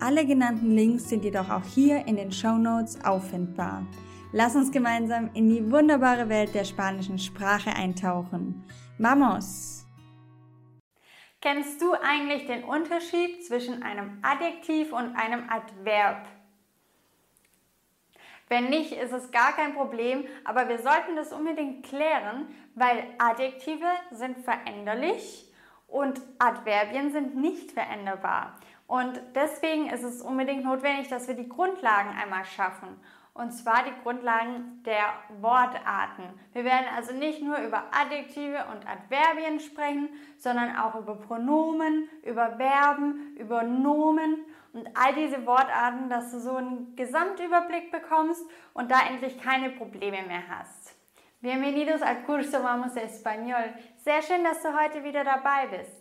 alle genannten Links sind jedoch auch hier in den Show Notes auffindbar. Lass uns gemeinsam in die wunderbare Welt der spanischen Sprache eintauchen. Vamos! Kennst du eigentlich den Unterschied zwischen einem Adjektiv und einem Adverb? Wenn nicht, ist es gar kein Problem, aber wir sollten das unbedingt klären, weil Adjektive sind veränderlich und Adverbien sind nicht veränderbar. Und deswegen ist es unbedingt notwendig, dass wir die Grundlagen einmal schaffen. Und zwar die Grundlagen der Wortarten. Wir werden also nicht nur über Adjektive und Adverbien sprechen, sondern auch über Pronomen, über Verben, über Nomen und all diese Wortarten, dass du so einen Gesamtüberblick bekommst und da endlich keine Probleme mehr hast. Bienvenidos al curso Vamos Español. Sehr schön, dass du heute wieder dabei bist.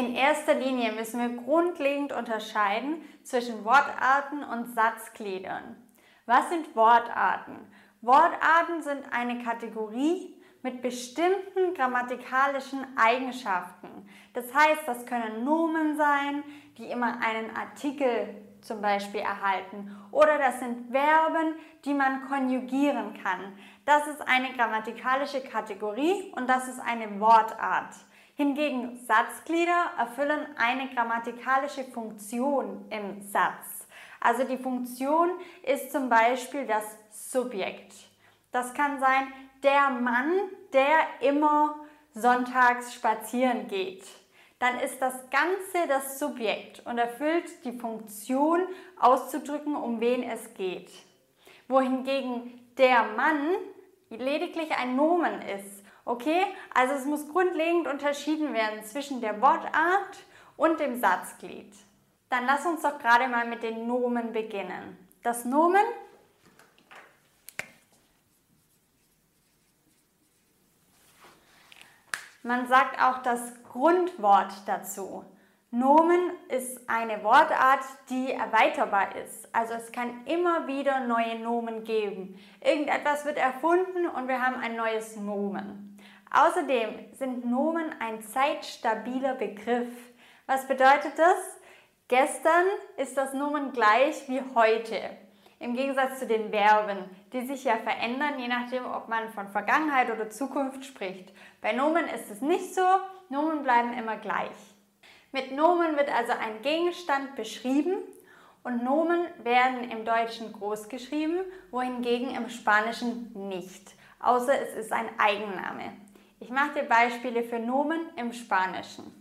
In erster Linie müssen wir grundlegend unterscheiden zwischen Wortarten und Satzgliedern. Was sind Wortarten? Wortarten sind eine Kategorie mit bestimmten grammatikalischen Eigenschaften. Das heißt, das können Nomen sein, die immer einen Artikel zum Beispiel erhalten. Oder das sind Verben, die man konjugieren kann. Das ist eine grammatikalische Kategorie und das ist eine Wortart. Hingegen Satzglieder erfüllen eine grammatikalische Funktion im Satz. Also die Funktion ist zum Beispiel das Subjekt. Das kann sein der Mann, der immer sonntags spazieren geht. Dann ist das Ganze das Subjekt und erfüllt die Funktion auszudrücken, um wen es geht. Wohingegen der Mann lediglich ein Nomen ist Okay, also es muss grundlegend unterschieden werden zwischen der Wortart und dem Satzglied. Dann lass uns doch gerade mal mit den Nomen beginnen. Das Nomen Man sagt auch das Grundwort dazu. Nomen ist eine Wortart, die erweiterbar ist. Also es kann immer wieder neue Nomen geben. Irgendetwas wird erfunden und wir haben ein neues Nomen. Außerdem sind Nomen ein zeitstabiler Begriff. Was bedeutet das? Gestern ist das Nomen gleich wie heute. Im Gegensatz zu den Verben, die sich ja verändern, je nachdem, ob man von Vergangenheit oder Zukunft spricht. Bei Nomen ist es nicht so, Nomen bleiben immer gleich. Mit Nomen wird also ein Gegenstand beschrieben und Nomen werden im Deutschen groß geschrieben, wohingegen im Spanischen nicht, außer es ist ein Eigenname. Ich mache dir Beispiele für Nomen im Spanischen.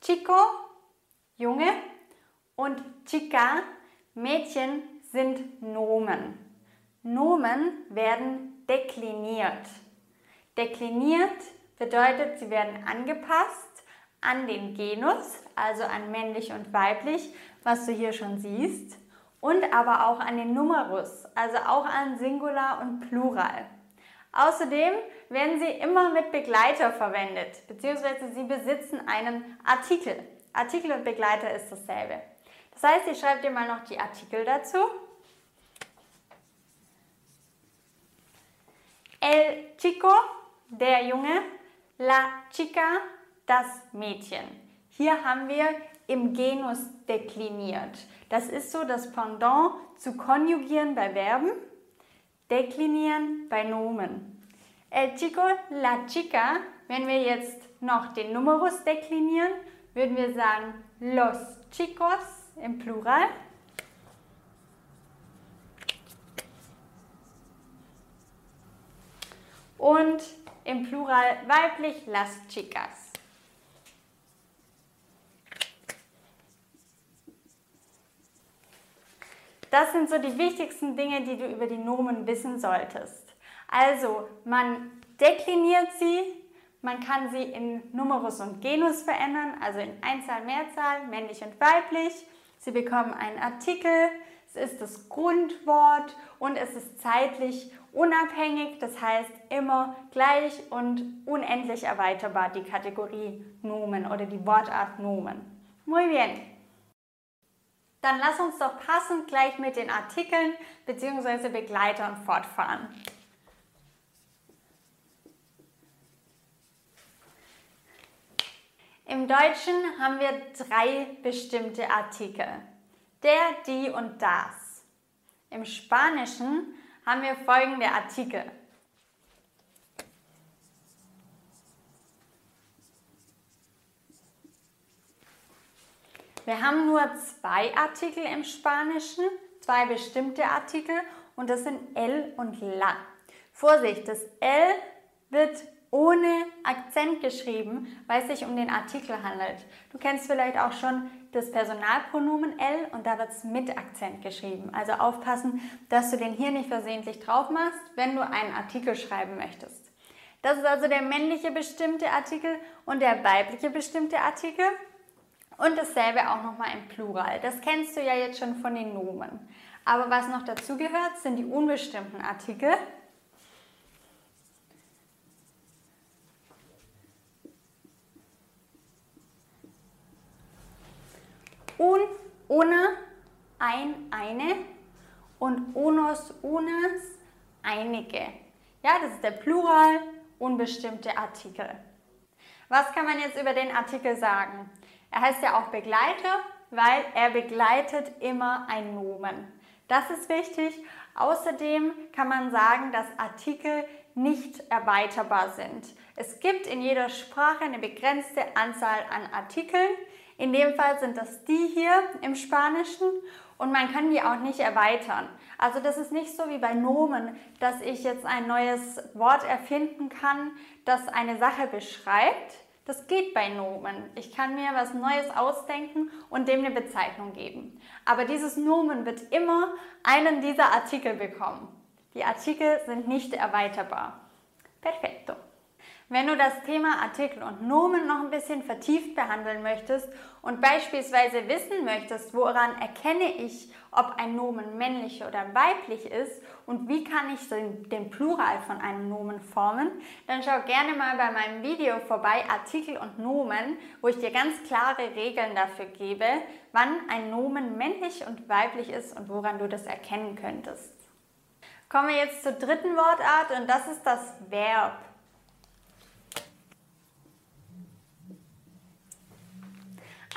Chico, Junge und Chica, Mädchen sind Nomen. Nomen werden dekliniert. Dekliniert bedeutet, sie werden angepasst an den Genus, also an männlich und weiblich, was du hier schon siehst, und aber auch an den Numerus, also auch an Singular und Plural. Außerdem werden sie immer mit Begleiter verwendet, beziehungsweise sie besitzen einen Artikel. Artikel und Begleiter ist dasselbe. Das heißt, ich schreibe dir mal noch die Artikel dazu. El chico, der Junge, la chica, das Mädchen. Hier haben wir im Genus dekliniert. Das ist so das Pendant zu konjugieren bei Verben, deklinieren bei Nomen. El chico, la chica, wenn wir jetzt noch den Numerus deklinieren, würden wir sagen los chicos im Plural. Und im Plural weiblich las chicas. Das sind so die wichtigsten Dinge, die du über die Nomen wissen solltest. Also, man dekliniert sie, man kann sie in Numerus und Genus verändern, also in Einzahl, Mehrzahl, männlich und weiblich. Sie bekommen einen Artikel, es ist das Grundwort und es ist zeitlich unabhängig, das heißt immer gleich und unendlich erweiterbar die Kategorie Nomen oder die Wortart Nomen. Muy bien. Dann lass uns doch passend gleich mit den Artikeln bzw. Begleitern fortfahren. Im Deutschen haben wir drei bestimmte Artikel. Der, die und das. Im Spanischen haben wir folgende Artikel. Wir haben nur zwei Artikel im Spanischen, zwei bestimmte Artikel und das sind el und la. Vorsicht, das l wird ohne Akzent geschrieben, weil es sich um den Artikel handelt. Du kennst vielleicht auch schon das Personalpronomen L und da wird es mit Akzent geschrieben. Also aufpassen, dass du den hier nicht versehentlich drauf machst, wenn du einen Artikel schreiben möchtest. Das ist also der männliche bestimmte Artikel und der weibliche bestimmte Artikel. Und dasselbe auch nochmal im Plural. Das kennst du ja jetzt schon von den Nomen. Aber was noch dazu gehört, sind die unbestimmten Artikel. un, una, ein, eine und unos, unas, einige. Ja, das ist der Plural, unbestimmte Artikel. Was kann man jetzt über den Artikel sagen? Er heißt ja auch Begleiter, weil er begleitet immer ein Nomen. Das ist wichtig. Außerdem kann man sagen, dass Artikel nicht erweiterbar sind. Es gibt in jeder Sprache eine begrenzte Anzahl an Artikeln. In dem Fall sind das die hier im Spanischen und man kann die auch nicht erweitern. Also das ist nicht so wie bei Nomen, dass ich jetzt ein neues Wort erfinden kann, das eine Sache beschreibt. Das geht bei Nomen. Ich kann mir was Neues ausdenken und dem eine Bezeichnung geben. Aber dieses Nomen wird immer einen dieser Artikel bekommen. Die Artikel sind nicht erweiterbar. Perfetto. Wenn du das Thema Artikel und Nomen noch ein bisschen vertieft behandeln möchtest und beispielsweise wissen möchtest, woran erkenne ich, ob ein Nomen männlich oder weiblich ist und wie kann ich den, Plural von einem Nomen formen, dann schau gerne mal bei meinem Video vorbei, Artikel und Nomen, wo ich dir ganz klare Regeln dafür gebe, wann ein Nomen männlich und weiblich ist und woran du das erkennen könntest. Kommen wir jetzt zur dritten Wortart und das ist das Verb.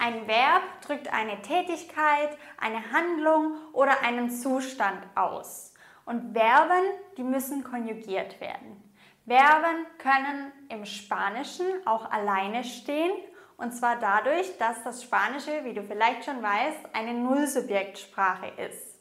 Ein Verb drückt eine Tätigkeit, eine Handlung oder einen Zustand aus. Und Verben, die müssen konjugiert werden. Verben können im Spanischen auch alleine stehen. Und zwar dadurch, dass das Spanische, wie du vielleicht schon weißt, eine Nullsubjektsprache ist.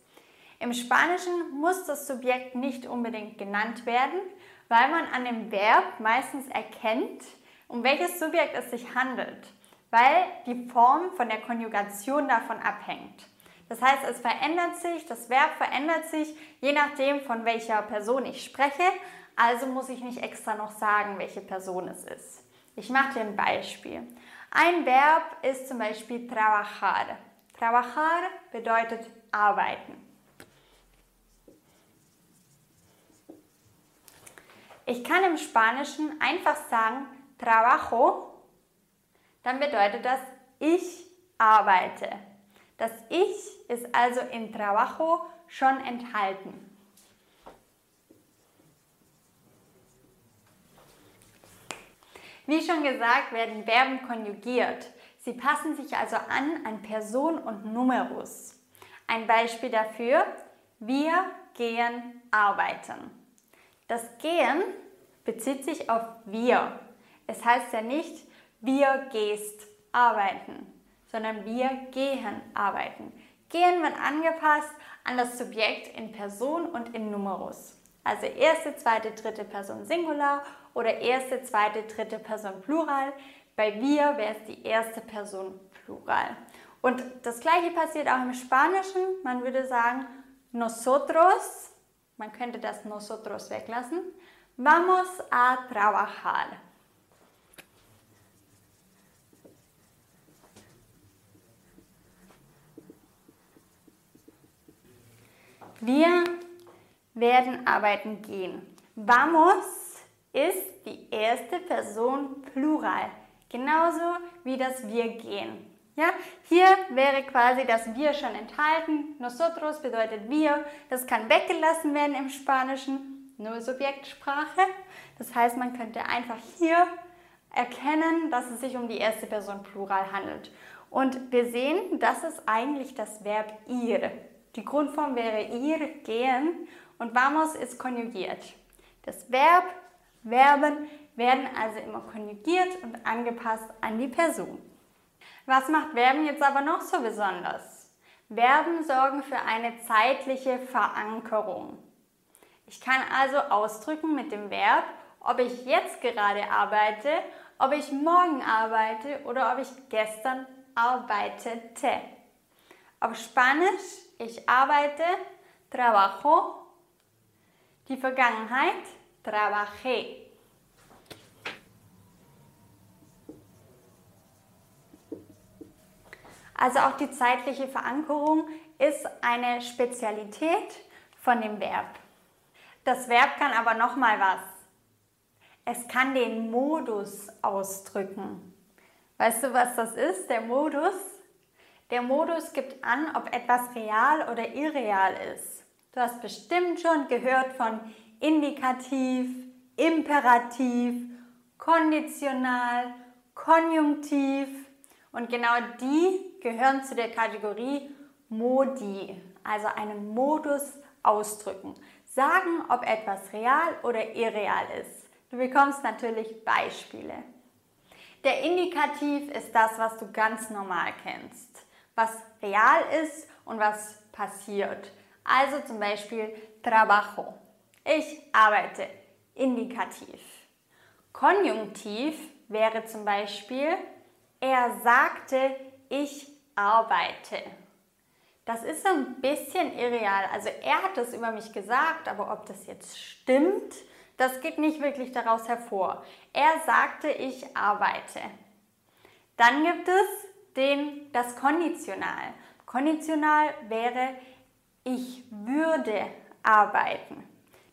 Im Spanischen muss das Subjekt nicht unbedingt genannt werden, weil man an dem Verb meistens erkennt, um welches Subjekt es sich handelt weil die Form von der Konjugation davon abhängt. Das heißt, es verändert sich, das Verb verändert sich, je nachdem, von welcher Person ich spreche. Also muss ich nicht extra noch sagen, welche Person es ist. Ich mache dir ein Beispiel. Ein Verb ist zum Beispiel trabajar. Trabajar bedeutet arbeiten. Ich kann im Spanischen einfach sagen trabajo dann bedeutet das ich arbeite. Das Ich ist also in Trabajo schon enthalten. Wie schon gesagt, werden Verben konjugiert. Sie passen sich also an an Person und Numerus. Ein Beispiel dafür, wir gehen arbeiten. Das Gehen bezieht sich auf wir. Es heißt ja nicht, wir gehst arbeiten, sondern wir gehen arbeiten. Gehen wird angepasst an das Subjekt in Person und in Numerus. Also erste, zweite, dritte Person Singular oder erste, zweite, dritte Person Plural. Bei wir wäre es die erste Person Plural. Und das gleiche passiert auch im Spanischen. Man würde sagen, nosotros, man könnte das nosotros weglassen, vamos a trabajar. Wir werden arbeiten gehen. Vamos ist die erste Person Plural, genauso wie das wir gehen. Ja, hier wäre quasi das wir schon enthalten. Nosotros bedeutet wir. Das kann weggelassen werden im Spanischen, nur Subjektsprache. Das heißt, man könnte einfach hier erkennen, dass es sich um die erste Person Plural handelt. Und wir sehen, das ist eigentlich das Verb ir. Die Grundform wäre ir, gehen und vamos ist konjugiert. Das Verb, Verben werden also immer konjugiert und angepasst an die Person. Was macht Verben jetzt aber noch so besonders? Verben sorgen für eine zeitliche Verankerung. Ich kann also ausdrücken mit dem Verb, ob ich jetzt gerade arbeite, ob ich morgen arbeite oder ob ich gestern arbeitete. Auf Spanisch, ich arbeite, trabajo. Die Vergangenheit, trabajé. Also auch die zeitliche Verankerung ist eine Spezialität von dem Verb. Das Verb kann aber noch mal was. Es kann den Modus ausdrücken. Weißt du, was das ist, der Modus? Der Modus gibt an, ob etwas real oder irreal ist. Du hast bestimmt schon gehört von Indikativ, Imperativ, Konditional, Konjunktiv. Und genau die gehören zu der Kategorie Modi, also einen Modus ausdrücken. Sagen, ob etwas real oder irreal ist. Du bekommst natürlich Beispiele. Der Indikativ ist das, was du ganz normal kennst, was real ist und was passiert. Also zum Beispiel trabajo. Ich arbeite. Indikativ. Konjunktiv wäre zum Beispiel er sagte, ich arbeite. Das ist ein bisschen irreal. Also er hat das über mich gesagt, aber ob das jetzt stimmt, das geht nicht wirklich daraus hervor. Er sagte, ich arbeite. Dann gibt es den, das Konditional. Konditional wäre, ich würde arbeiten.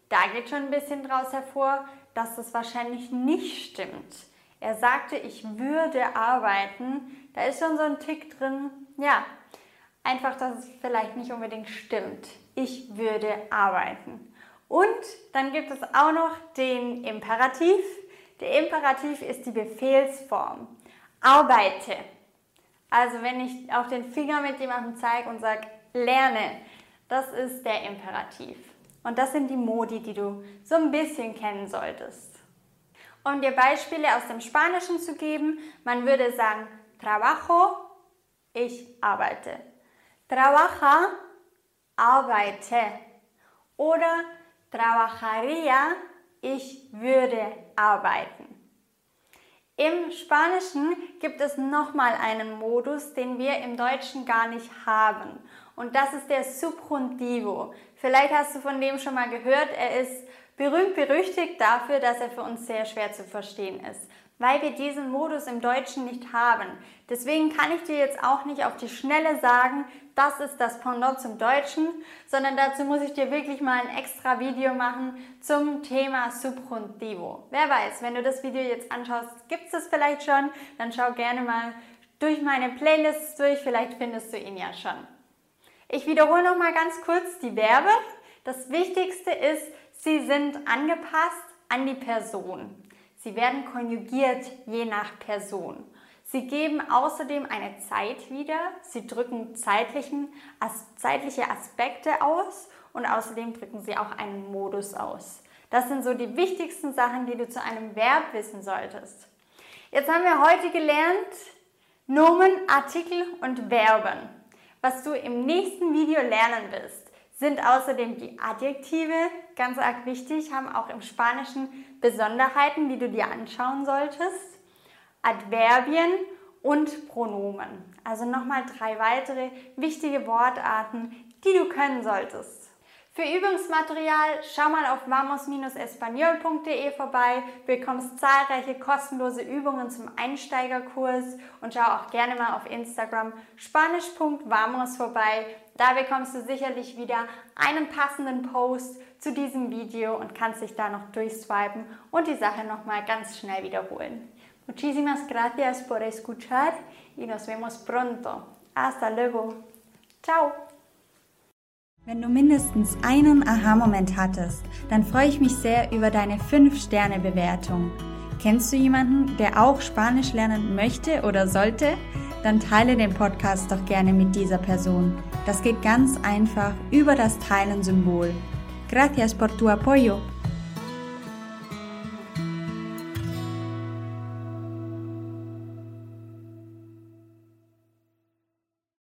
Da geht schon ein bisschen daraus hervor, dass das wahrscheinlich nicht stimmt. Er sagte, ich würde arbeiten. Da ist schon so ein Tick drin, ja, einfach, dass es vielleicht nicht unbedingt stimmt. Ich würde arbeiten. Und dann gibt es auch noch den Imperativ. Der Imperativ ist die Befehlsform. Arbeite. Also wenn ich auf den Finger mit jemandem zeige und sage, lerne, das ist der Imperativ. Und das sind die Modi, die du so ein bisschen kennen solltest. Um dir Beispiele aus dem Spanischen zu geben, man würde sagen, trabajo, ich arbeite. Trabaja, arbeite. Oder trabajaría, ich würde arbeiten. Im Spanischen gibt es nochmal einen Modus, den wir im Deutschen gar nicht haben. Und das ist der Subjuntivo. Vielleicht hast du von dem schon mal gehört. Er ist Berühmt berüchtigt dafür, dass er für uns sehr schwer zu verstehen ist, weil wir diesen Modus im Deutschen nicht haben. Deswegen kann ich dir jetzt auch nicht auf die Schnelle sagen, das ist das Pendant zum Deutschen, sondern dazu muss ich dir wirklich mal ein extra Video machen zum Thema Subjuntivo. Wer weiß, wenn du das Video jetzt anschaust, gibt es das vielleicht schon, dann schau gerne mal durch meine Playlists durch, vielleicht findest du ihn ja schon. Ich wiederhole noch mal ganz kurz die Verbe. Das Wichtigste ist, Sie sind angepasst an die Person. Sie werden konjugiert je nach Person. Sie geben außerdem eine Zeit wieder. Sie drücken zeitlichen, as, zeitliche Aspekte aus und außerdem drücken sie auch einen Modus aus. Das sind so die wichtigsten Sachen, die du zu einem Verb wissen solltest. Jetzt haben wir heute gelernt Nomen, Artikel und Verben. Was du im nächsten Video lernen wirst, sind außerdem die Adjektive ganz arg wichtig, haben auch im Spanischen Besonderheiten, die du dir anschauen solltest. Adverbien und Pronomen. Also nochmal drei weitere wichtige Wortarten, die du können solltest. Für Übungsmaterial schau mal auf vamos-espanol.de vorbei, bekommst zahlreiche kostenlose Übungen zum Einsteigerkurs und schau auch gerne mal auf Instagram spanisch.vamos vorbei. Da bekommst du sicherlich wieder einen passenden Post zu diesem Video und kannst dich da noch durchswipen und die Sache nochmal ganz schnell wiederholen. Muchísimas gracias por escuchar y nos vemos pronto. Hasta luego. Ciao. Wenn du mindestens einen Aha-Moment hattest, dann freue ich mich sehr über deine 5-Sterne-Bewertung. Kennst du jemanden, der auch Spanisch lernen möchte oder sollte? Dann teile den Podcast doch gerne mit dieser Person. Das geht ganz einfach über das Teilen-Symbol. Gracias por tu apoyo.